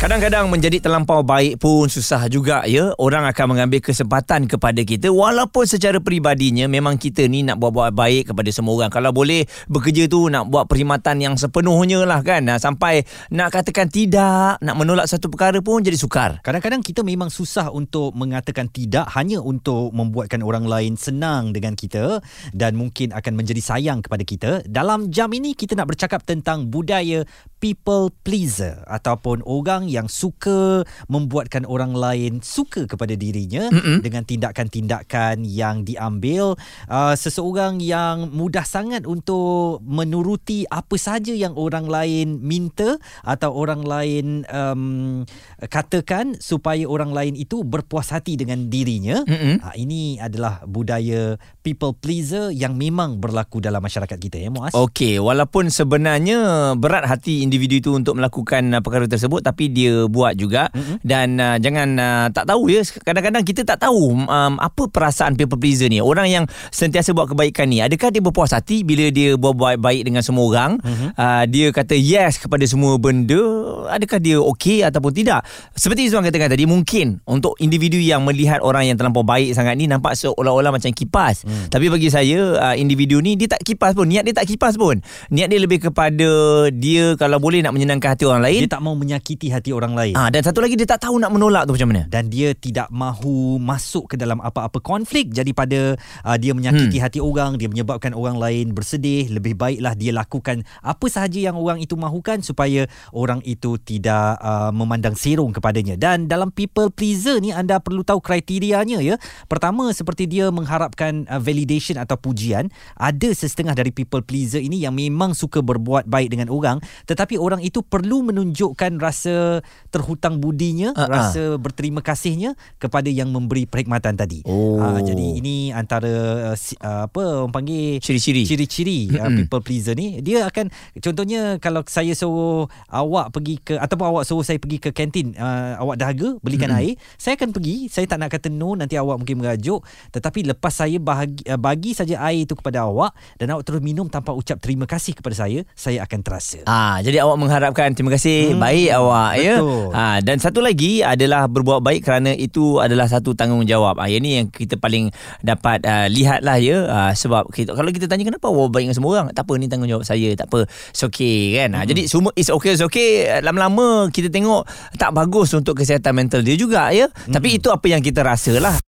Kadang-kadang menjadi terlampau baik pun susah juga ya. Orang akan mengambil kesempatan kepada kita walaupun secara peribadinya memang kita ni nak buat-buat baik kepada semua orang. Kalau boleh bekerja tu nak buat perkhidmatan yang sepenuhnya lah kan. Sampai nak katakan tidak, nak menolak satu perkara pun jadi sukar. Kadang-kadang kita memang susah untuk mengatakan tidak hanya untuk membuatkan orang lain senang dengan kita dan mungkin akan menjadi sayang kepada kita. Dalam jam ini kita nak bercakap tentang budaya people pleaser ataupun orang yang suka membuatkan orang lain suka kepada dirinya Mm-mm. dengan tindakan-tindakan yang diambil. Uh, seseorang yang mudah sangat untuk menuruti apa saja yang orang lain minta atau orang lain um, katakan supaya orang lain itu berpuas hati dengan dirinya. Uh, ini adalah budaya people pleaser yang memang berlaku dalam masyarakat kita ya Muaz. Okey walaupun sebenarnya berat hati individu itu untuk melakukan uh, perkara tersebut tapi dia buat juga. Mm-hmm. dan uh, jangan uh, tak tahu ya kadang-kadang kita tak tahu um, apa perasaan people pleaser ni. Orang yang sentiasa buat kebaikan ni adakah dia berpuas hati bila dia buat baik dengan semua orang? Mm-hmm. uh, dia kata yes kepada semua benda adakah dia okey ataupun tidak? Seperti Izzuan katakan tadi mungkin untuk individu yang melihat orang yang terlampau baik sangat ni nampak seolah-olah macam kipas. Mm. tapi bagi saya uh, individu ni dia tak kipas pun. Niat dia tak kipas pun. Niat dia lebih kepada dia kalau boleh nak menyenangkan hati orang lain dia tak mau menyakiti hati orang lain. Ah dan satu lagi dia tak tahu nak menolak tu macam mana. Dan dia tidak mahu masuk ke dalam apa-apa konflik jadi pada uh, dia menyakiti hmm. hati orang, dia menyebabkan orang lain bersedih, lebih baiklah dia lakukan apa sahaja yang orang itu mahukan supaya orang itu tidak uh, memandang serong kepadanya. Dan dalam people pleaser ni anda perlu tahu kriterianya ya. Pertama seperti dia mengharapkan uh, validation atau pujian, ada setengah dari people pleaser ini yang memang suka berbuat baik dengan orang tetapi orang itu perlu menunjukkan rasa terhutang budinya, uh-huh. rasa berterima kasihnya kepada yang memberi perkhidmatan tadi. Oh. Uh, jadi ini antara uh, apa orang panggil ciri-ciri ciri-ciri uh, people pleaser ni. Dia akan contohnya kalau saya suruh awak pergi ke ataupun awak suruh saya pergi ke kantin, uh, awak dahaga belikan mm-hmm. air, saya akan pergi. Saya tak nak kata no nanti awak mungkin merajuk, tetapi lepas saya bahagi, uh, bagi saja air itu kepada awak dan awak terus minum tanpa ucap terima kasih kepada saya, saya akan terasa. Ah, jadi awak mengharapkan terima kasih, hmm. baik awak ya. Ha, dan satu lagi adalah berbuat baik kerana itu adalah satu tanggungjawab. Ha, yang ni yang kita paling dapat uh, lihatlah ya. Ha, sebab kita, kalau kita tanya kenapa berbuat baik dengan semua orang, tak apa ni tanggungjawab saya, tak apa. It's okay kan. Ha, hmm. Jadi semua it's okay, it's okay. Lama-lama kita tengok tak bagus untuk kesihatan mental dia juga ya. Hmm. Tapi itu apa yang kita rasalah.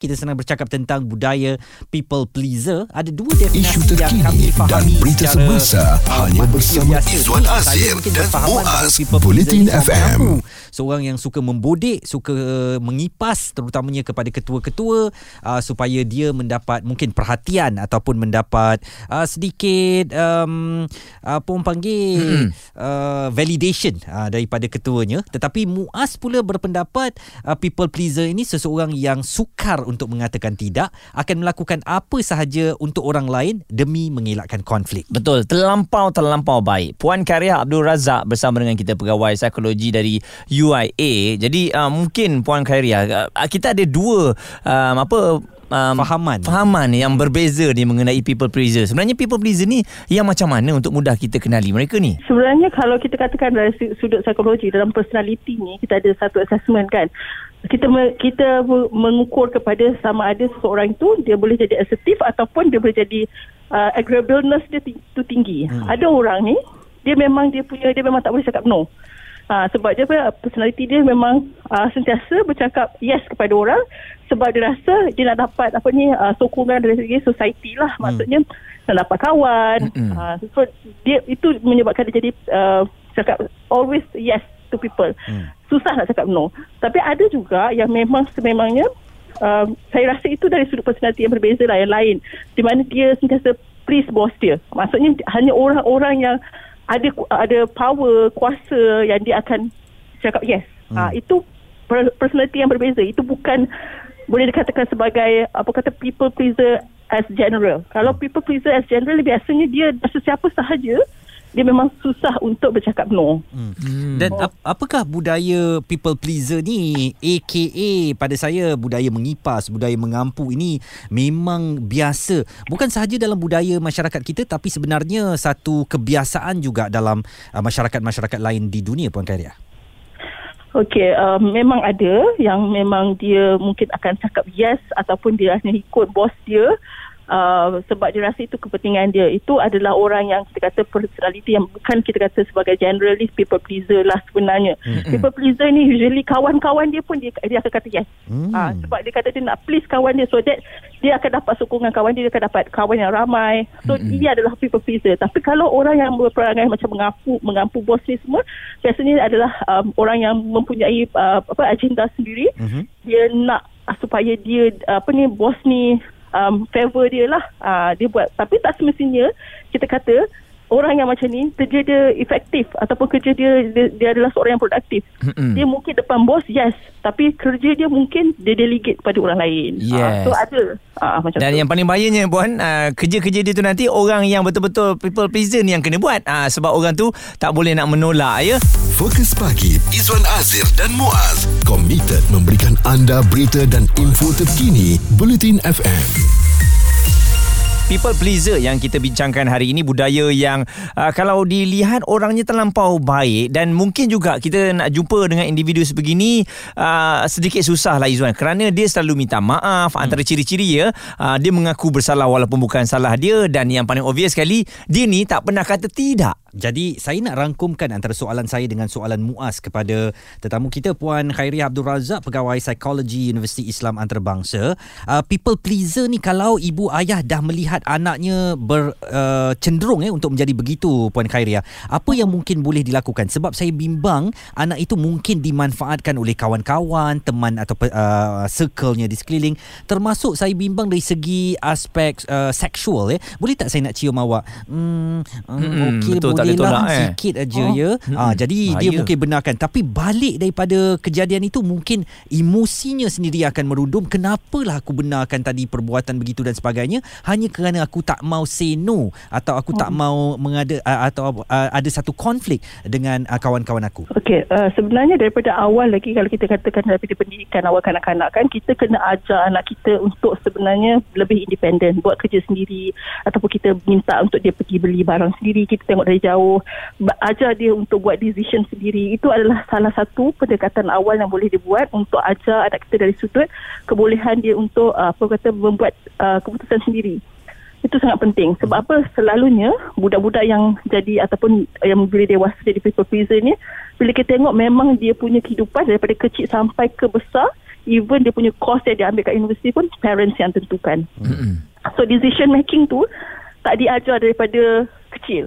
Kita senang bercakap tentang budaya people pleaser. Ada dua definisi yang kami fahami dan berita semasa hanya bersama Izwan Azir dan Muaz Bulletin FM seorang yang suka membodek suka mengipas terutamanya kepada ketua-ketua uh, supaya dia mendapat mungkin perhatian ataupun mendapat uh, sedikit um, apa orang panggil hmm. uh, validation uh, daripada ketuanya. Tetapi Muaz pula berpendapat uh, people pleaser ini seseorang yang sukar untuk mengatakan tidak akan melakukan apa sahaja untuk orang lain demi mengelakkan konflik. Betul, terlampau terlampau baik. Puan Karya Abdul Razak bersama dengan kita pegawai psikologi dari UIA. Jadi uh, mungkin Puan Karya uh, kita ada dua um, apa um, fahaman fahaman yang berbeza ni mengenai people pleaser. Sebenarnya people pleaser ni yang macam mana untuk mudah kita kenali mereka ni? Sebenarnya kalau kita katakan dari sudut psikologi dalam personality ni kita ada satu assessment kan kita kita mengukur kepada sama ada seseorang itu dia boleh jadi assertif ataupun dia boleh jadi uh, agreeableness dia tu tinggi. Hmm. Ada orang ni dia memang dia punya dia memang tak boleh cakap no. Ha, sebab dia personality dia memang uh, sentiasa bercakap yes kepada orang sebab dia rasa dia nak dapat apa ni uh, sokongan dari segi society lah hmm. maksudnya nak dapat kawan hmm. uh, so dia itu menyebabkan dia jadi uh, cakap always yes to people. Hmm. Susah nak cakap no. Tapi ada juga yang memang sememangnya uh, saya rasa itu dari sudut personality yang berbeza lah yang lain. Di mana dia sentiasa please boss dia. Maksudnya hanya orang-orang yang ada ada power, kuasa yang dia akan cakap yes. Hmm. Ha, itu personality yang berbeza. Itu bukan boleh dikatakan sebagai apa kata people pleaser as general. Kalau hmm. people pleaser as general biasanya dia sesiapa sahaja dia memang susah untuk bercakap no. Hmm. Dan ap- apakah budaya people pleaser ni AKA pada saya budaya mengipas, budaya mengampu ini memang biasa. Bukan sahaja dalam budaya masyarakat kita tapi sebenarnya satu kebiasaan juga dalam uh, masyarakat-masyarakat lain di dunia Puan Khairia. Okey, uh, memang ada yang memang dia mungkin akan cakap yes ataupun dia hanya ikut bos dia uh, sebab dia rasa itu kepentingan dia. Itu adalah orang yang kita kata personality yang bukan kita kata sebagai generalist people pleaser lah sebenarnya. Mm-hmm. People pleaser ni usually kawan-kawan dia pun dia, dia akan kata yes. Mm. Uh, sebab dia kata dia nak please kawan dia so that dia akan dapat sokongan kawan dia, dia akan dapat kawan yang ramai. So mm-hmm. ia adalah people pleaser. Tapi kalau orang yang berperangai macam mengampu mengampu bos ni semua biasanya adalah um, orang yang mempunyai uh, apa agenda sendiri. Mm-hmm. Dia nak uh, supaya dia apa ni bos ni um, favor dia lah. Uh, dia buat. Tapi tak semestinya kita kata orang yang macam ni kerja dia efektif ataupun kerja dia dia, dia adalah seorang yang produktif. Mm-hmm. dia mungkin depan bos yes. Tapi kerja dia mungkin dia delegate kepada orang lain. Yes. uh, so ada. Uh, macam dan tu. yang paling bahayanya puan uh, kerja-kerja dia tu nanti orang yang betul-betul people pleaser ni yang kena buat. Uh, sebab orang tu tak boleh nak menolak ya. Fokus pagi Izwan Azir dan Muaz. Komited memberikan anda berita dan info terkini Bulletin FM people pleaser yang kita bincangkan hari ini. Budaya yang uh, kalau dilihat orangnya terlampau baik dan mungkin juga kita nak jumpa dengan individu sebegini uh, sedikit susah lah Izwan. Kerana dia selalu minta maaf hmm. antara ciri-ciri ya. Uh, dia mengaku bersalah walaupun bukan salah dia. Dan yang paling obvious sekali dia ni tak pernah kata tidak jadi saya nak rangkumkan antara soalan saya dengan soalan Muaz kepada tetamu kita Puan Khairiah Abdul Razak pegawai psikologi Universiti Islam Antarabangsa. Uh, people pleaser ni kalau ibu ayah dah melihat anaknya bercenderung uh, eh untuk menjadi begitu Puan Khairiah, apa yang mungkin boleh dilakukan? Sebab saya bimbang anak itu mungkin dimanfaatkan oleh kawan-kawan, teman atau uh, circle-nya di sekeliling termasuk saya bimbang dari segi aspek uh, seksual eh. Boleh tak saya nak cium awak? Hmm, hmm okey betul tak boleh tolak eh. sikit aja oh. ya. Hmm. Ha, jadi Bahaya. dia mungkin benarkan tapi balik daripada kejadian itu mungkin emosinya sendiri akan merundum kenapalah aku benarkan tadi perbuatan begitu dan sebagainya hanya kerana aku tak mau say no atau aku hmm. tak mau mengada uh, atau uh, ada satu konflik dengan uh, kawan-kawan aku. Okey, uh, sebenarnya daripada awal lagi kalau kita katakan daripada pendidikan awal kanak-kanak kan kita kena ajar anak kita untuk sebenarnya lebih independen, buat kerja sendiri ataupun kita minta untuk dia pergi beli barang sendiri, kita tengok dari jauh ajar dia untuk buat decision sendiri. Itu adalah salah satu pendekatan awal yang boleh dibuat untuk ajar anak kita dari sudut kebolehan dia untuk uh, apa kata membuat uh, keputusan sendiri. Itu sangat penting. Sebab apa? Selalunya budak-budak yang jadi ataupun yang bila dewasa jadi people pleaser ni bila kita tengok memang dia punya kehidupan daripada kecil sampai ke besar even dia punya course yang dia ambil kat universiti pun parents yang tentukan. Mm-hmm. so decision making tu tak diajar daripada kecil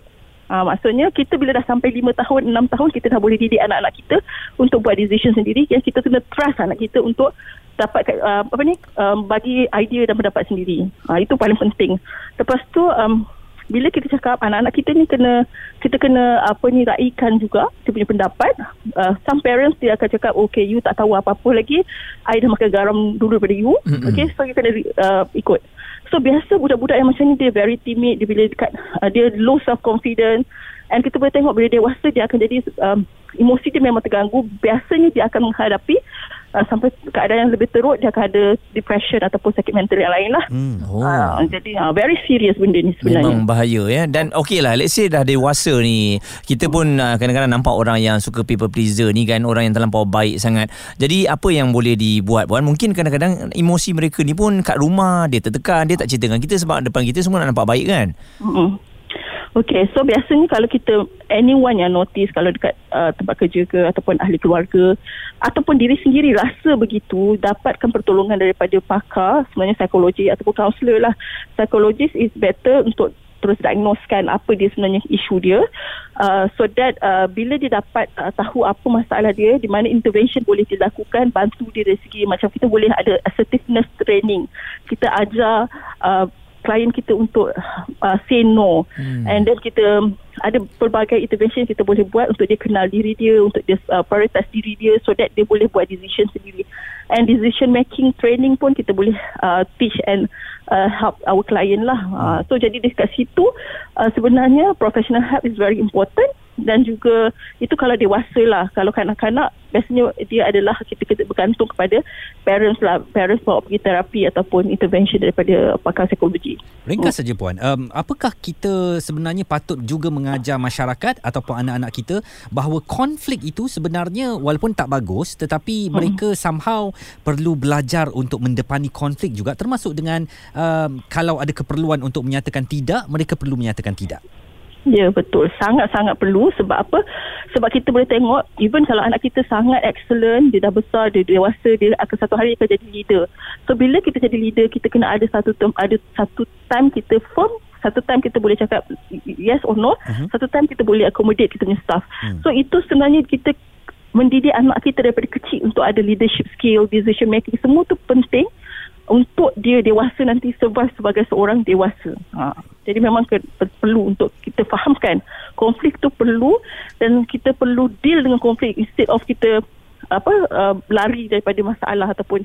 Ha, maksudnya kita bila dah sampai 5 tahun, 6 tahun kita dah boleh didik anak-anak kita untuk buat decision sendiri yang kita kena trust anak kita untuk dapat uh, apa ni um, bagi idea dan pendapat sendiri. Ha, itu paling penting. Lepas tu um, bila kita cakap anak-anak kita ni kena kita kena apa ni raikan juga dia punya pendapat uh, some parents dia akan cakap okay you tak tahu apa-apa lagi I dah makan garam dulu daripada you mm-hmm. okay so you kena uh, ikut So biasa budak-budak yang macam ni dia very timid, dia bila dekat uh, dia low self confidence and kita boleh tengok bila dewasa dia akan jadi um, emosi dia memang terganggu. Biasanya dia akan menghadapi uh, sampai keadaan yang lebih teruk dia akan ada depression ataupun sakit mental yang lain lah. Hmm. Oh. Uh, jadi uh, very serious benda ni sebenarnya. Memang bahaya ya. Dan okey lah let's say dah dewasa ni kita pun uh, kadang-kadang nampak orang yang suka people pleaser ni kan orang yang terlampau baik sangat. Jadi apa yang boleh dibuat buat mungkin kadang-kadang emosi mereka ni pun kat rumah dia tertekan dia tak cerita dengan kita sebab depan kita semua nak nampak baik kan. Hmm. Okay, so biasanya kalau kita anyone yang notice kalau dekat uh, tempat kerja ke ataupun ahli keluarga ataupun diri sendiri rasa begitu, dapatkan pertolongan daripada pakar, sebenarnya psikologi ataupun kaunselor lah. Psikologis is better untuk terus diagnoskan apa dia sebenarnya isu dia uh, so that uh, bila dia dapat uh, tahu apa masalah dia di mana intervention boleh dilakukan bantu dia dari segi macam kita boleh ada assertiveness training kita ajar uh, klien kita untuk uh, say no. Hmm. and then kita ada pelbagai intervention kita boleh buat untuk dia kenal diri dia untuk dia uh, prioritas diri dia so that dia boleh buat decision sendiri. And decision making training pun kita boleh uh, teach and uh, help our client lah. Uh, so jadi dekat situ uh, sebenarnya professional help is very important dan juga itu kalau dewasa lah. Kalau kanak-kanak biasanya dia adalah kita, kita bergantung kepada parents lah. Parents bawa pergi terapi ataupun intervention daripada pakar psikologi. Ringkas saja puan. Um, apakah kita sebenarnya patut juga mengajar masyarakat ataupun anak-anak kita bahawa konflik itu sebenarnya walaupun tak bagus tetapi hmm. mereka somehow perlu belajar untuk mendepani konflik juga. Termasuk dengan um, kalau ada keperluan untuk menyatakan tidak mereka perlu menyatakan tidak Ya betul. Sangat-sangat perlu. Sebab apa? Sebab kita boleh tengok even kalau anak kita sangat excellent dia dah besar dia dewasa dia akan satu hari akan jadi leader. So bila kita jadi leader kita kena ada satu term, ada satu time kita firm satu time kita boleh cakap yes or no uh-huh. satu time kita boleh accommodate kita punya staff. Hmm. so itu sebenarnya kita mendidik anak kita daripada kecil untuk ada leadership skill decision making semua tu penting untuk dia dewasa nanti survive sebagai seorang dewasa. Ha. Jadi memang ke, perlu untuk kita fahamkan konflik tu perlu dan kita perlu deal dengan konflik instead of kita apa uh, lari daripada masalah ataupun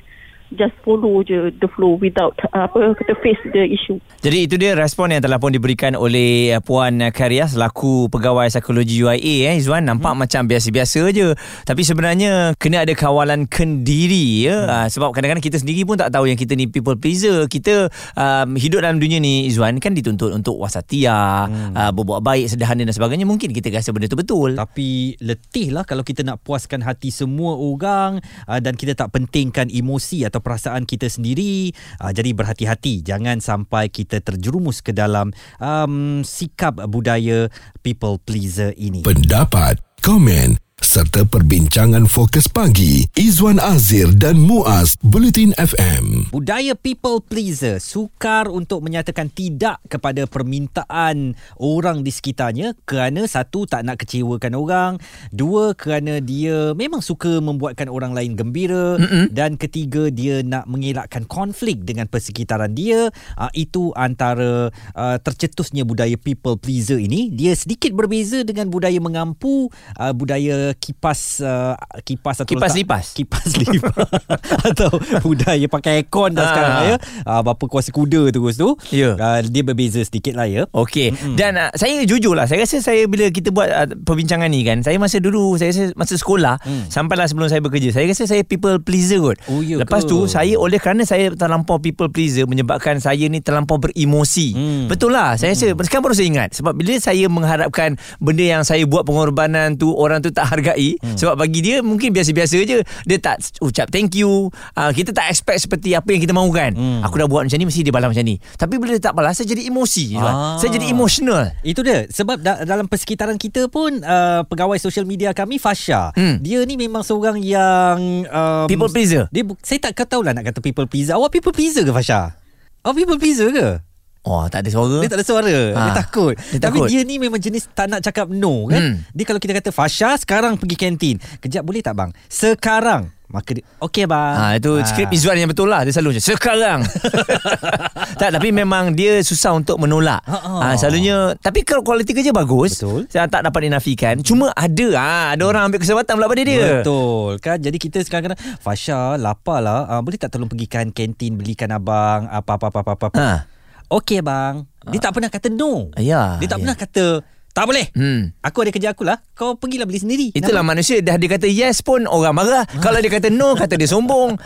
just follow je the flow without uh, apa kita face the issue. Jadi itu dia respon yang telah pun diberikan oleh uh, puan Karia selaku pegawai psikologi UIA eh Izwan nampak hmm. macam biasa-biasa je tapi sebenarnya kena ada kawalan kendiri ya hmm. uh, sebab kadang-kadang kita sendiri pun tak tahu yang kita ni people pleaser kita um, hidup dalam dunia ni Izwan kan dituntut untuk wasatia hmm. uh, berbuat baik sederhana dan sebagainya mungkin kita rasa benda tu betul tapi letih lah kalau kita nak puaskan hati semua orang uh, dan kita tak pentingkan emosi atau atau perasaan kita sendiri. Uh, jadi berhati-hati jangan sampai kita terjerumus ke dalam um, sikap budaya people pleaser ini. Pendapat, komen serta perbincangan fokus pagi Izwan Azir dan Muaz Bulletin FM. Budaya people pleaser sukar untuk menyatakan tidak kepada permintaan orang di sekitarnya kerana satu tak nak kecewakan orang, dua kerana dia memang suka membuatkan orang lain gembira Mm-mm. dan ketiga dia nak mengelakkan konflik dengan persekitaran dia. Uh, itu antara uh, tercetusnya budaya people pleaser ini. Dia sedikit berbeza dengan budaya mengampu, uh, budaya kipas uh, kipas atau kipas lipas kipas lipas atau budaya pakai aircon dah ha. sekarang ya uh, bapa kuasa kuda terus tu yeah. uh, dia berbeza sedikit lah ya okey mm-hmm. dan uh, saya jujur lah saya rasa saya bila kita buat uh, perbincangan ni kan saya masa dulu saya rasa masa sekolah mm. sampailah sebelum saya bekerja saya rasa saya people pleaser kot oh, ya lepas ke? tu saya oleh kerana saya terlampau people pleaser menyebabkan saya ni terlampau beremosi mm. betul lah saya rasa mm. sekarang baru saya ingat sebab bila saya mengharapkan benda yang saya buat pengorbanan tu orang tu tak hargai hmm. sebab bagi dia mungkin biasa-biasa je dia tak ucap thank you. Uh, kita tak expect seperti apa yang kita mahukan hmm. aku dah buat macam ni mesti dia balas macam ni. Tapi bila dia tak balas saya jadi emosi ah. saya jadi emotional. Itu dia. Sebab da- dalam persekitaran kita pun uh, pegawai social media kami Fasha hmm. dia ni memang seorang yang um, people pleaser. dia saya tak tahu lah nak kata people pleaser. Awak people pleaser ke Fasha? Awak people pleaser ke Oh tak ada suara. Dia tak ada suara. Ha. Dia takut. Dia Tapi takut. dia ni memang jenis Tak nak cakap no kan? Hmm. Dia kalau kita kata Fasha sekarang pergi kantin. Kejap boleh tak bang? Sekarang. Maka dia Okay bang. Ha, Itu ha. skrip Izzuan yang betul lah. Dia selalu macam Sekarang. Tak tapi memang Dia susah untuk menolak. Ha, ha, Selalunya Tapi kalau kualiti kerja bagus Betul. Saya tak dapat dinafikan. Cuma ada ha, Ada orang ambil kesempatan pula pada dia. Betul kan? Jadi kita sekarang kena Fasha lapar lah. Ha, Boleh tak tolong pergikan kantin Belikan abang Apa-apa-apa-apa ha. Okey bang. Dia tak pernah kata no. Ya. Dia tak ya. pernah kata tak boleh. Hmm. Aku ada kerja aku lah. Kau pergilah beli sendiri. Itulah Nampak? manusia dah dia kata yes pun orang marah. Ha. Kalau dia kata no kata dia sombong.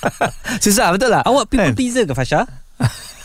Susah betul tak? Awak people kan? pleaser ke Fasha?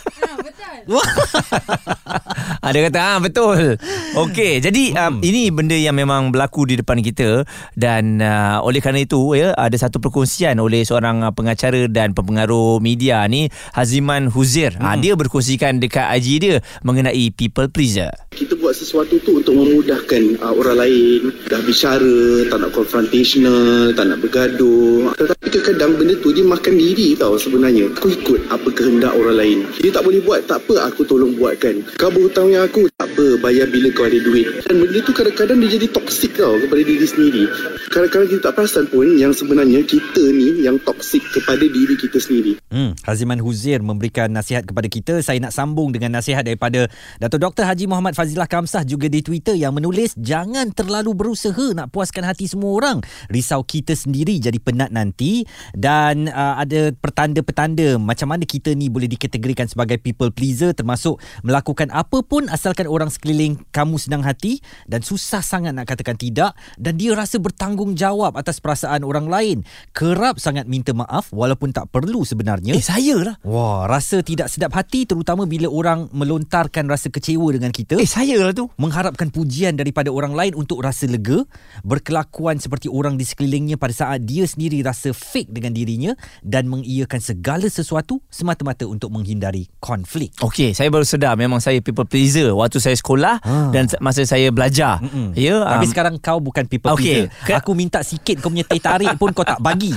ha, dia kata ah betul. Okey, jadi um, ini benda yang memang berlaku di depan kita dan uh, oleh kerana itu ya ada satu perkongsian oleh seorang uh, pengacara dan pempengaruh media ni Haziman Huzir. Hmm. Ha, dia berkongsikan dekat IG dia mengenai people pleaser. Kita buat sesuatu tu untuk memudahkan uh, orang lain dah bicara, tak nak confrontational, tak nak bergaduh. Tetapi kadang benda tu dia makan diri tau sebenarnya. Aku ikut apa kehendak orang lain. Dia tak boleh buat, tak apa aku tolong buatkan. Kau berhutang dengan aku tak apa bayar bila kau ada duit dan benda tu kadang-kadang dia jadi toksik tau kepada diri sendiri kadang-kadang kita tak perasan pun yang sebenarnya kita ni yang toksik kepada diri kita sendiri Hmm, Haziman Huzair memberikan nasihat kepada kita. Saya nak sambung dengan nasihat daripada Dato' Dr. Haji Muhammad Fazilah Kamsah juga di Twitter yang menulis jangan terlalu berusaha nak puaskan hati semua orang. Risau kita sendiri jadi penat nanti dan uh, ada pertanda-petanda macam mana kita ni boleh dikategorikan sebagai people pleaser termasuk melakukan apa pun asalkan orang sekeliling kamu senang hati dan susah sangat nak katakan tidak dan dia rasa bertanggungjawab atas perasaan orang lain. Kerap sangat minta maaf walaupun tak perlu sebenarnya. Eh saya lah Wah, rasa tidak sedap hati terutama bila orang melontarkan rasa kecewa dengan kita. Eh saya lah tu Mengharapkan pujian daripada orang lain untuk rasa lega, berkelakuan seperti orang di sekelilingnya pada saat dia sendiri rasa fake dengan dirinya dan mengiyakan segala sesuatu semata-mata untuk menghindari konflik. Okey, saya baru sedar memang saya people pleaser waktu saya sekolah Ah. dan masa saya belajar. Mm-mm. Ya, Tapi um, sekarang kau bukan people Okey. pleaser. Aku minta sikit kau punya teh tarik pun kau tak bagi.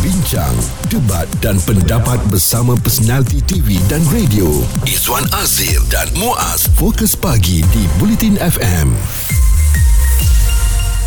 Bincang, debat dan pendapat bersama personaliti TV dan radio. Izwan Azir dan Muaz Fokus Pagi di Bulletin FM.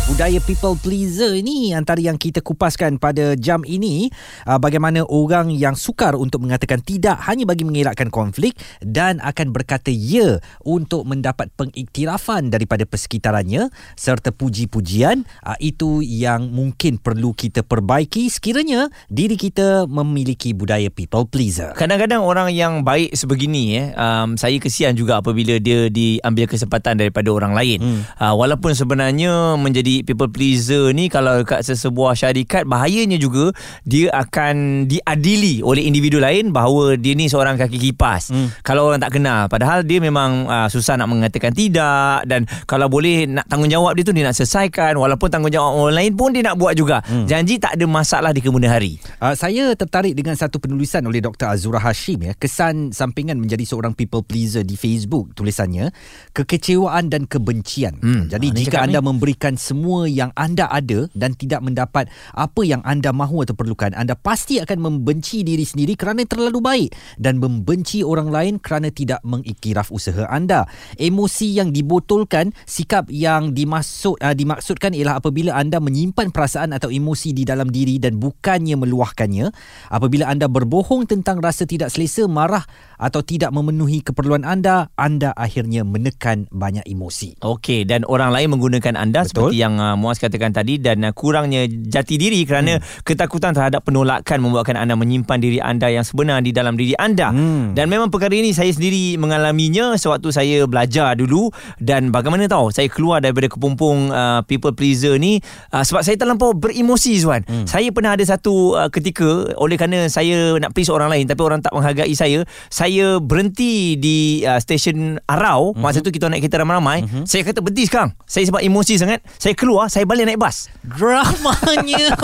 Budaya people pleaser ini antara yang kita kupaskan pada jam ini uh, bagaimana orang yang sukar untuk mengatakan tidak hanya bagi mengelakkan konflik dan akan berkata ya untuk mendapat pengiktirafan daripada persekitarannya serta puji-pujian uh, itu yang mungkin perlu kita perbaiki sekiranya diri kita memiliki budaya people pleaser. Kadang-kadang orang yang baik sebegini eh um, saya kesian juga apabila dia diambil kesempatan daripada orang lain. Hmm. Uh, walaupun sebenarnya menjadi people pleaser ni kalau kat sesebuah syarikat bahayanya juga dia akan diadili oleh individu lain bahawa dia ni seorang kaki kipas. Hmm. Kalau orang tak kenal padahal dia memang uh, susah nak mengatakan tidak dan kalau boleh nak tanggungjawab dia tu dia nak selesaikan walaupun tanggungjawab orang lain pun dia nak buat juga. Hmm. Janji tak ada masalah di kemudian hari. Uh, saya tertarik dengan satu penulisan oleh Dr. Azura Hashim ya. Kesan sampingan menjadi seorang people pleaser di Facebook tulisannya kekecewaan dan kebencian. Hmm, Jadi ni jika anda ni. memberikan semua yang anda ada dan tidak mendapat apa yang anda mahu atau perlukan, anda pasti akan membenci diri sendiri kerana terlalu baik dan membenci orang lain kerana tidak mengiktiraf usaha anda. Emosi yang dibotolkan, sikap yang dimaksud uh, dimaksudkan ialah apabila anda menyimpan perasaan atau emosi di dalam diri dan bukannya meluahkannya. Apabila anda berbohong tentang rasa tidak selesa, marah atau tidak memenuhi keperluan anda, anda akhirnya menekan banyak emosi. Okey dan orang lain menggunakan anda Betul. seperti yang uh, Muaz katakan tadi dan uh, kurangnya jati diri kerana hmm. ketakutan terhadap penolakan membuatkan anda menyimpan diri anda yang sebenar di dalam diri anda. Hmm. Dan memang perkara ini saya sendiri mengalaminya sewaktu saya belajar dulu dan bagaimana tahu saya keluar daripada kepompong uh, people pleaser ni uh, sebab saya terlampau beremosi Zuan. Hmm. Saya pernah ada satu uh, ketika oleh kerana saya nak please orang lain tapi orang tak menghargai saya, saya berhenti di uh, stesen Arau. Hmm. Masa tu kita naik kereta ramai-ramai. Hmm. Saya kata berhenti sekarang. Saya sebab emosi sangat, saya keluar, saya balik naik bas. Dramanya.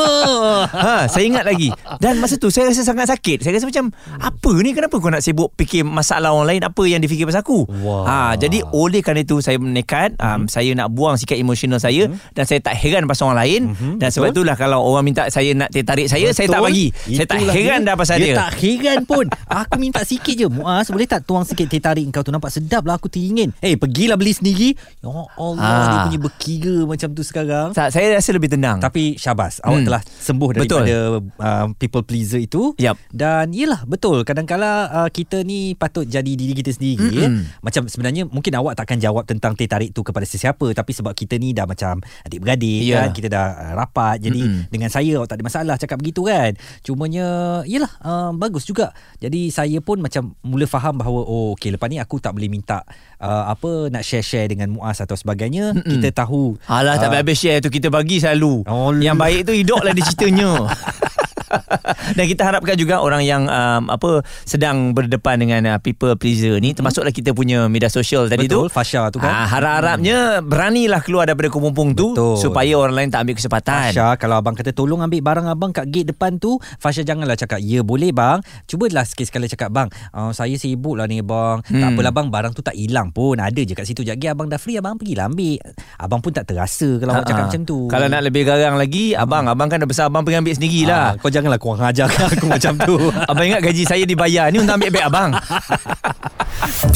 ha, saya ingat lagi. Dan masa tu saya rasa sangat sakit. Saya rasa macam apa ni kenapa kau nak sibuk fikir masalah orang lain apa yang difikir pasal aku? Wah. Ha, jadi oleh kerana itu saya menekat um, saya nak buang sikit emosional saya dan saya tak heran pasal orang lain dan sebab Betul. itulah kalau orang minta saya nak teh tarik saya saya tak Betul. bagi. Saya tak Itulah heran dia. dah pasal dia. dia. tak heran pun. Aku minta sikit je. Muaz, boleh tak tuang sikit teh tarik kau tu nampak sedap lah aku teringin. Eh, hey, pergilah beli sendiri. Ya Allah, Ah. dia punya berkira macam tu sekarang. Tak, saya rasa lebih tenang. Tapi syabas Awak Hmm. telah sembuh Betul. daripada uh, People pleaser itu Yap. Dan yelah betul Kadang-kala uh, Kita ni patut jadi diri kita sendiri ya. Mm-mm. Macam sebenarnya Mungkin awak takkan jawab Tentang teh tarik tu Kepada sesiapa Tapi sebab kita ni Dah macam adik-beradik Ya. kan Kita dah uh, rapat Jadi Mm-mm. dengan saya Awak tak ada masalah Cakap begitu kan Cumanya Yelah uh, Bagus juga Jadi saya pun macam Mula faham bahawa Oh okay lepas ni aku tak boleh minta uh, Apa Nak share-share dengan Muaz Atau sebagainya Mm-mm. Kita tahu Alah tak uh, habis share tu kita bagi selalu. Oh, yang baik tu hiduplah dia ceritanya. Dan kita harapkan juga orang yang um, apa sedang berdepan dengan uh, people pleaser ni termasuklah kita punya media sosial tadi Betul tu. Fasha tu kan Ah, harap-harapnya beranilah keluar daripada kepompong tu Betul. supaya orang lain tak ambil kesempatan. Fasha kalau abang kata tolong ambil barang abang kat gate depan tu Fasha janganlah cakap ya boleh bang cubalah sekali-sekala cakap bang uh, saya sibuk lah ni bang hmm. tak Hmm. apalah bang barang tu tak hilang pun ada je kat situ jap abang dah free abang pergilah ambil abang pun tak terasa kalau awak cakap macam tu Kalau nak lebih garang lagi, abang, abang kan dah besar, abang pergi ambil sendirilah. Ah, kau jangan janganlah kau ajarkan aku macam tu. Abang ingat gaji saya dibayar ni untuk ambil beg abang.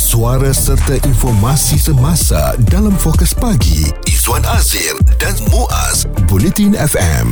Suara serta informasi semasa dalam Fokus Pagi Izwan Azir dan Muaz Bulletin FM.